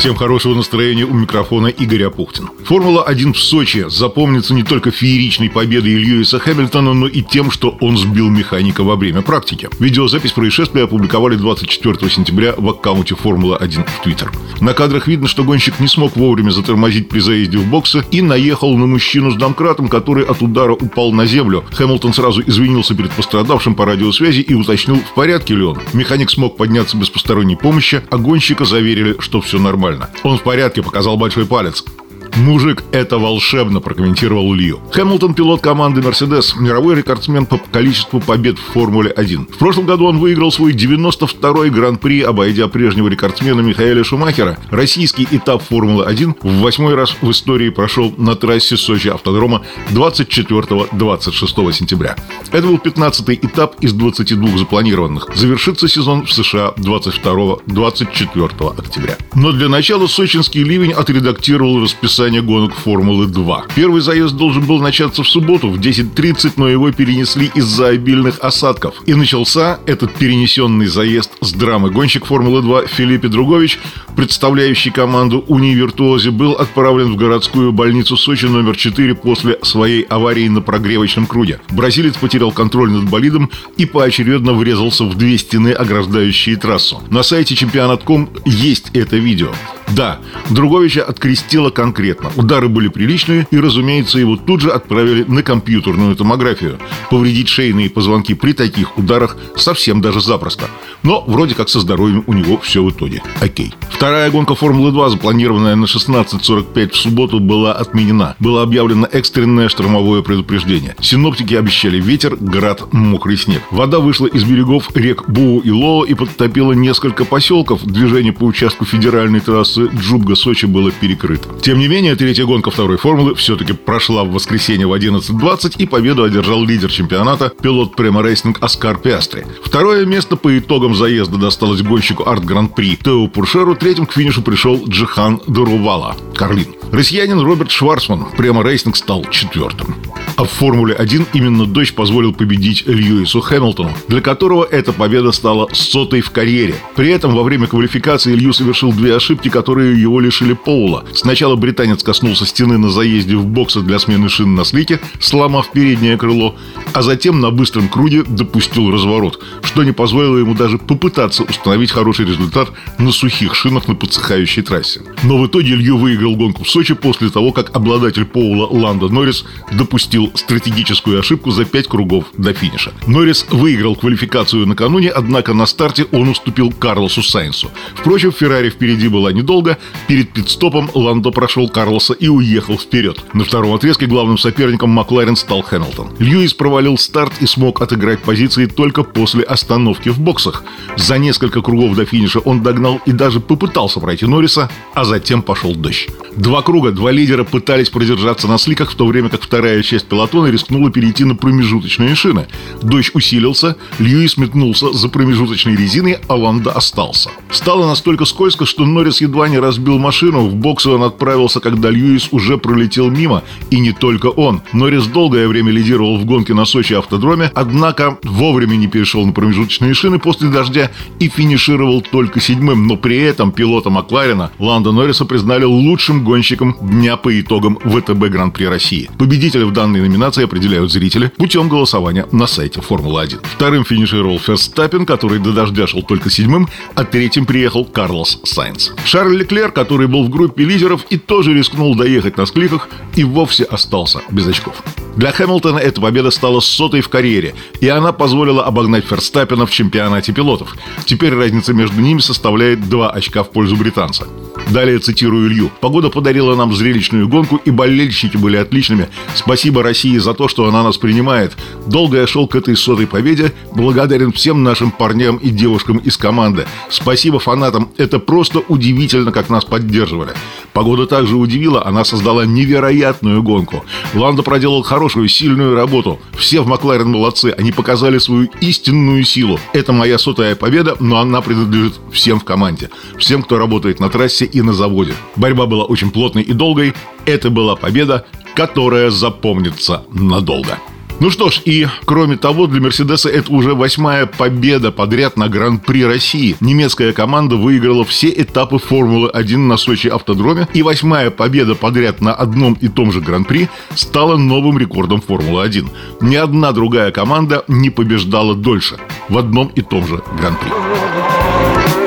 Всем хорошего настроения у микрофона Игорь Апухтин. Формула-1 в Сочи запомнится не только фееричной победой Льюиса Хэмилтона, но и тем, что он сбил механика во время практики. Видеозапись происшествия опубликовали 24 сентября в аккаунте Формула-1 в Твиттер. На кадрах видно, что гонщик не смог вовремя затормозить при заезде в боксы и наехал на мужчину с домкратом, который от удара упал на землю. Хэмилтон сразу извинился перед пострадавшим по радиосвязи и уточнил, в порядке ли он. Механик смог подняться без посторонней помощи, а гонщика заверили, что все нормально. Он в порядке, показал большой палец. «Мужик, это волшебно», – прокомментировал Лью. Хэмилтон – пилот команды «Мерседес», мировой рекордсмен по количеству побед в «Формуле-1». В прошлом году он выиграл свой 92-й гран-при, обойдя прежнего рекордсмена Михаэля Шумахера. Российский этап «Формулы-1» в восьмой раз в истории прошел на трассе Сочи автодрома 24-26 сентября. Это был 15-й этап из 22 запланированных. Завершится сезон в США 22-24 октября. Но для начала сочинский ливень отредактировал расписание гонок Формулы-2. Первый заезд должен был начаться в субботу в 10.30, но его перенесли из-за обильных осадков. И начался этот перенесенный заезд с драмы. Гонщик Формулы-2 Филиппе Другович, представляющий команду Унивиртуози, был отправлен в городскую больницу Сочи номер 4 после своей аварии на прогревочном круге. Бразилец потерял контроль над болидом и поочередно врезался в две стены, ограждающие трассу. На сайте чемпионат.ком есть это видео. Да, Друговича открестило конкретно. Удары были приличные, и, разумеется, его тут же отправили на компьютерную томографию. Повредить шейные позвонки при таких ударах совсем даже запросто. Но вроде как со здоровьем у него все в итоге. Окей. Вторая гонка Формулы-2, запланированная на 16.45 в субботу, была отменена. Было объявлено экстренное штормовое предупреждение. Синоптики обещали ветер, град, мокрый снег. Вода вышла из берегов рек Буу и Лоо и подтопила несколько поселков. Движение по участку федеральной трассы Джубга-Сочи было перекрыто. Тем не менее, третья гонка второй формулы все-таки прошла в воскресенье в 11.20 и победу одержал лидер чемпионата, пилот Prema Racing Оскар Пиастри. Второе место по итогам заезда досталось гонщику ART Grand Prix Тео Пуршеру, третьим к финишу пришел Джихан Дурувала, Carlin. Россиянин Роберт Шварцман, Prema Racing стал четвертым. А в Формуле-1 именно дождь позволил победить Льюису Хэмилтону, для которого эта победа стала сотой в карьере. При этом во время квалификации Лью совершил две ошибки, которые его лишили поула. Сначала британец коснулся стены на заезде в боксы для смены шин на слики, сломав переднее крыло, а затем на быстром круге допустил разворот, что не позволило ему даже попытаться установить хороший результат на сухих шинах на подсыхающей трассе. Но в итоге Лью выиграл гонку в Сочи после того, как обладатель Поула Ланда Норрис допустил стратегическую ошибку за 5 кругов до финиша. Норрис выиграл квалификацию накануне, однако на старте он уступил Карлосу Сайнсу. Впрочем, Феррари впереди была недолго. Перед пидстопом Ландо прошел Карлоса и уехал вперед. На втором отрезке главным соперником Макларен стал Хэмилтон. Льюис провалил старт и смог отыграть позиции только после остановки в боксах. За несколько кругов до финиша он догнал и даже попытался пройти Норриса, а затем пошел дождь. Два круга, два лидера пытались продержаться на сликах, в то время как вторая часть пилотона рискнула перейти на промежуточные шины. Дождь усилился, Льюис метнулся за промежуточной резиной, а Ланда остался. Стало настолько скользко, что Норрис едва не разбил машину. В боксы он отправился, когда Льюис уже пролетел мимо. И не только он. Норрис долгое время лидировал в гонке на Сочи автодроме, однако вовремя не перешел на промежуточные шины после дождя и финишировал только седьмым. Но при этом пилота Макларена Ланда Норриса признали лучшим гонщиком дня по итогам ВТБ Гран-при России. Победителя в данной номинации определяют зрители путем голосования на сайте Формулы-1. Вторым финишировал Ферстаппин, который до дождя шел только седьмым, а третьим приехал Карлос Сайнс. Шарль Леклер, который был в группе лидеров и тоже рискнул доехать на скликах, и вовсе остался без очков. Для Хэмилтона эта победа стала сотой в карьере, и она позволила обогнать Ферстаппина в чемпионате пилотов. Теперь разница между ними составляет 2 очка в пользу британца. Далее цитирую Илью. «Погода подарила нам зрелищную гонку, и болельщики были отличными. Спасибо России за то, что она нас принимает. Долго я шел к этой сотой победе. Благодарен всем нашим парням и девушкам из команды. Спасибо фанатам. Это просто удивительно, как нас поддерживали. Погода также удивила, она создала невероятную гонку. Ланда проделал хорошую, сильную работу. Все в Макларен молодцы, они показали свою истинную силу. Это моя сотая победа, но она принадлежит всем в команде. Всем, кто работает на трассе и на заводе. Борьба была очень плотной и долгой. Это была победа которая запомнится надолго. Ну что ж, и кроме того, для Мерседеса это уже восьмая победа подряд на Гран-при России. Немецкая команда выиграла все этапы Формулы-1 на Сочи автодроме, и восьмая победа подряд на одном и том же Гран-при стала новым рекордом Формулы-1. Ни одна другая команда не побеждала дольше в одном и том же Гран-при.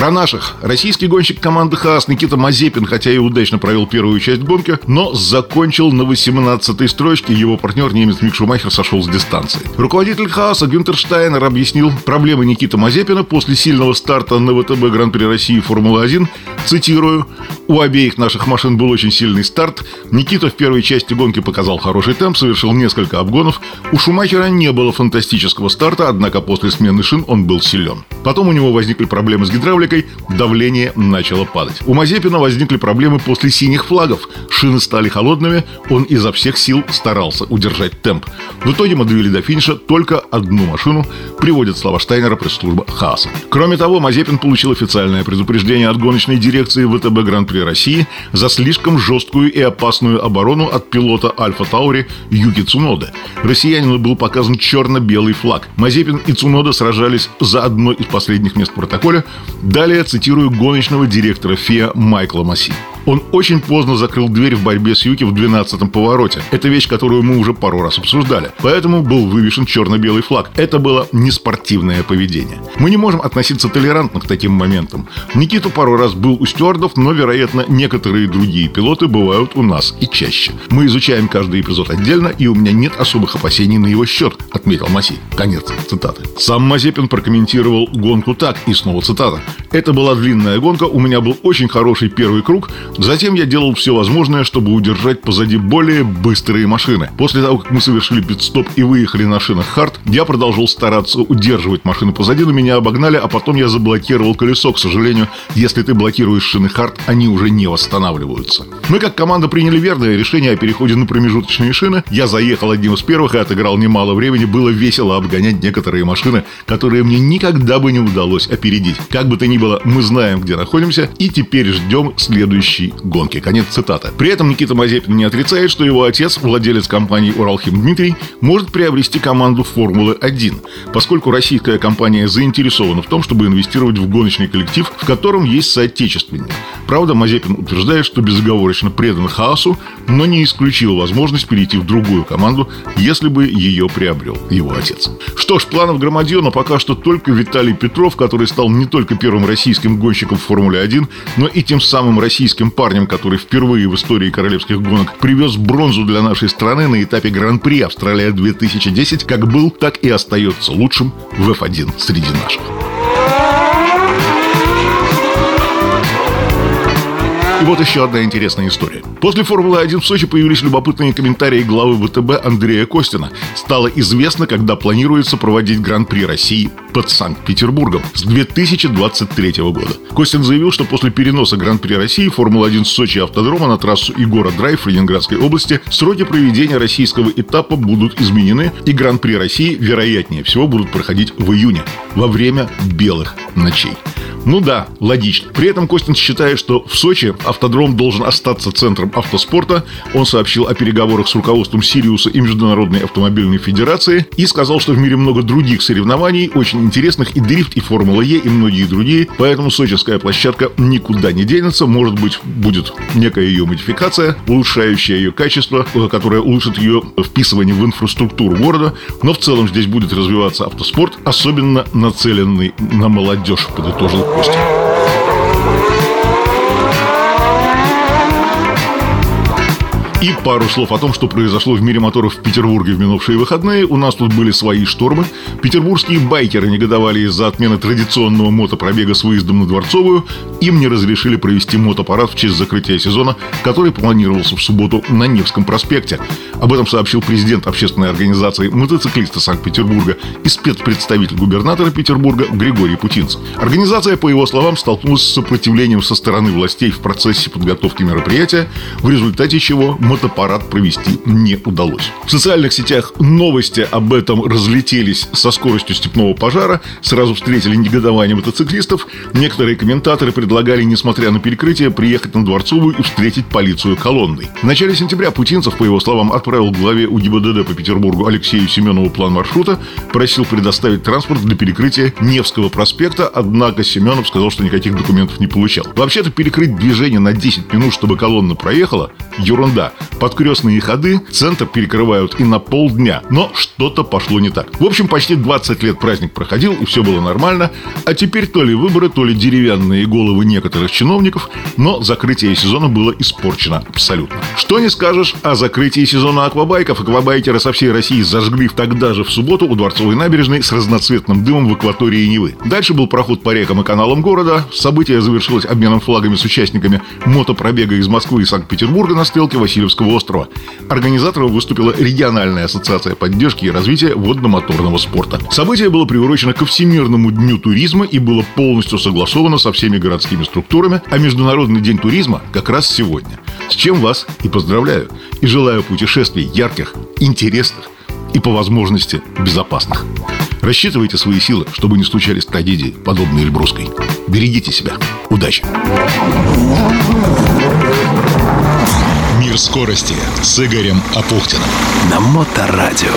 Про наших. Российский гонщик команды ХААС Никита Мазепин, хотя и удачно провел первую часть гонки, но закончил на 18-й строчке. Его партнер немец Мик Шумахер сошел с дистанции. Руководитель ХААСа Гюнтер Штайнер объяснил проблемы Никиты Мазепина после сильного старта на ВТБ Гран-при России Формулы-1. Цитирую. У обеих наших машин был очень сильный старт. Никита в первой части гонки показал хороший темп, совершил несколько обгонов. У Шумахера не было фантастического старта, однако после смены шин он был силен. Потом у него возникли проблемы с гидравликой, давление начало падать. У Мазепина возникли проблемы после синих флагов. Шины стали холодными, он изо всех сил старался удержать темп. В итоге мы довели до финиша только одну машину, приводит слова Штайнера пресс-служба ХААСа. Кроме того, Мазепин получил официальное предупреждение от гоночной дирекции ВТБ Гран-при России за слишком жесткую и опасную оборону от пилота Альфа Таури Юки Цунода. Россиянину был показан черно-белый флаг. Мазепин и Цунода сражались за одно из последних мест протоколе. Далее цитирую гоночного директора ФИА Майкла Масси. Он очень поздно закрыл дверь в борьбе с Юки в 12-м повороте. Это вещь, которую мы уже пару раз обсуждали. Поэтому был вывешен черно-белый флаг. Это было неспортивное поведение. Мы не можем относиться толерантно к таким моментам. Никита пару раз был у стюардов, но, вероятно, некоторые другие пилоты бывают у нас и чаще. Мы изучаем каждый эпизод отдельно, и у меня нет особых опасений на его счет, отметил Маси. Конец цитаты. Сам Мазепин прокомментировал гонку так, и снова цитата. Это была длинная гонка, у меня был очень хороший первый круг, Затем я делал все возможное, чтобы удержать позади более быстрые машины. После того, как мы совершили пит-стоп и выехали на шинах Харт, я продолжал стараться удерживать машины позади, но меня обогнали, а потом я заблокировал колесо. К сожалению, если ты блокируешь шины Харт, они уже не восстанавливаются. Мы как команда приняли верное решение о переходе на промежуточные шины. Я заехал одним из первых и отыграл немало времени. Было весело обгонять некоторые машины, которые мне никогда бы не удалось опередить. Как бы то ни было, мы знаем, где находимся, и теперь ждем следующий следующей гонке. Конец цитаты. При этом Никита Мазепин не отрицает, что его отец, владелец компании «Уралхим» Дмитрий, может приобрести команду «Формулы-1», поскольку российская компания заинтересована в том, чтобы инвестировать в гоночный коллектив, в котором есть соотечественник. Правда, Мазепин утверждает, что безоговорочно предан хаосу, но не исключил возможность перейти в другую команду, если бы ее приобрел его отец. Что ж, планов громадье, пока что только Виталий Петров, который стал не только первым российским гонщиком в Формуле-1, но и тем самым российским парнем, который впервые в истории королевских гонок привез бронзу для нашей страны на этапе Гран-при Австралия 2010, как был, так и остается лучшим в F1 среди наших. И вот еще одна интересная история. После Формулы-1 в Сочи появились любопытные комментарии главы ВТБ Андрея Костина. Стало известно, когда планируется проводить Гран-при России под Санкт-Петербургом с 2023 года. Костин заявил, что после переноса Гран-при России Формула-1 с Сочи автодрома на трассу Игора Драйв в Ленинградской области сроки проведения российского этапа будут изменены, и Гран-при России, вероятнее всего, будут проходить в июне, во время белых ночей. Ну да, логично. При этом Костин считает, что в Сочи автодром должен остаться центром автоспорта. Он сообщил о переговорах с руководством Сириуса и Международной автомобильной федерации и сказал, что в мире много других соревнований, очень интересных, и дрифт, и Формула Е, и многие другие. Поэтому сочинская площадка никуда не денется. Может быть, будет некая ее модификация, улучшающая ее качество, которая улучшит ее вписывание в инфраструктуру города. Но в целом здесь будет развиваться автоспорт, особенно нацеленный на молодежь, подытожил Christian. И пару слов о том, что произошло в мире моторов в Петербурге в минувшие выходные. У нас тут были свои штормы. Петербургские байкеры негодовали из-за отмены традиционного мотопробега с выездом на Дворцовую. Им не разрешили провести мотопарад в честь закрытия сезона, который планировался в субботу на Невском проспекте. Об этом сообщил президент общественной организации мотоциклисты Санкт-Петербурга и спецпредставитель губернатора Петербурга Григорий Путинцев. Организация, по его словам, столкнулась с сопротивлением со стороны властей в процессе подготовки мероприятия, в результате чего мотопарад провести не удалось. В социальных сетях новости об этом разлетелись со скоростью степного пожара, сразу встретили негодование мотоциклистов. Некоторые комментаторы предлагали, несмотря на перекрытие, приехать на Дворцовую и встретить полицию колонной. В начале сентября Путинцев, по его словам, отправил главе УГИБДД по Петербургу Алексею Семенову план маршрута, просил предоставить транспорт для перекрытия Невского проспекта, однако Семенов сказал, что никаких документов не получал. Вообще-то перекрыть движение на 10 минут, чтобы колонна проехала, ерунда. Подкрестные ходы центр перекрывают и на полдня. Но что-то пошло не так. В общем, почти 20 лет праздник проходил, и все было нормально. А теперь то ли выборы, то ли деревянные головы некоторых чиновников, но закрытие сезона было испорчено абсолютно. Что не скажешь о закрытии сезона аквабайков. Аквабайкеры со всей России зажгли тогда же в субботу у Дворцовой набережной с разноцветным дымом в акватории Невы. Дальше был проход по рекам и каналам города. Событие завершилось обменом флагами с участниками мотопробега из Москвы и Санкт-Петербурга на стрелке Васильевского острова. Организатором выступила региональная ассоциация поддержки и развития водно-моторного спорта. Событие было приурочено ко Всемирному дню туризма и было полностью согласовано со всеми городскими структурами, а Международный день туризма как раз сегодня. С чем вас и поздравляю. И желаю путешествий ярких, интересных и по возможности безопасных. Рассчитывайте свои силы, чтобы не случались трагедии, подобные Эльбрусской. Берегите себя. Удачи! Мир скорости с Игорем Апухтиным. На Моторадио.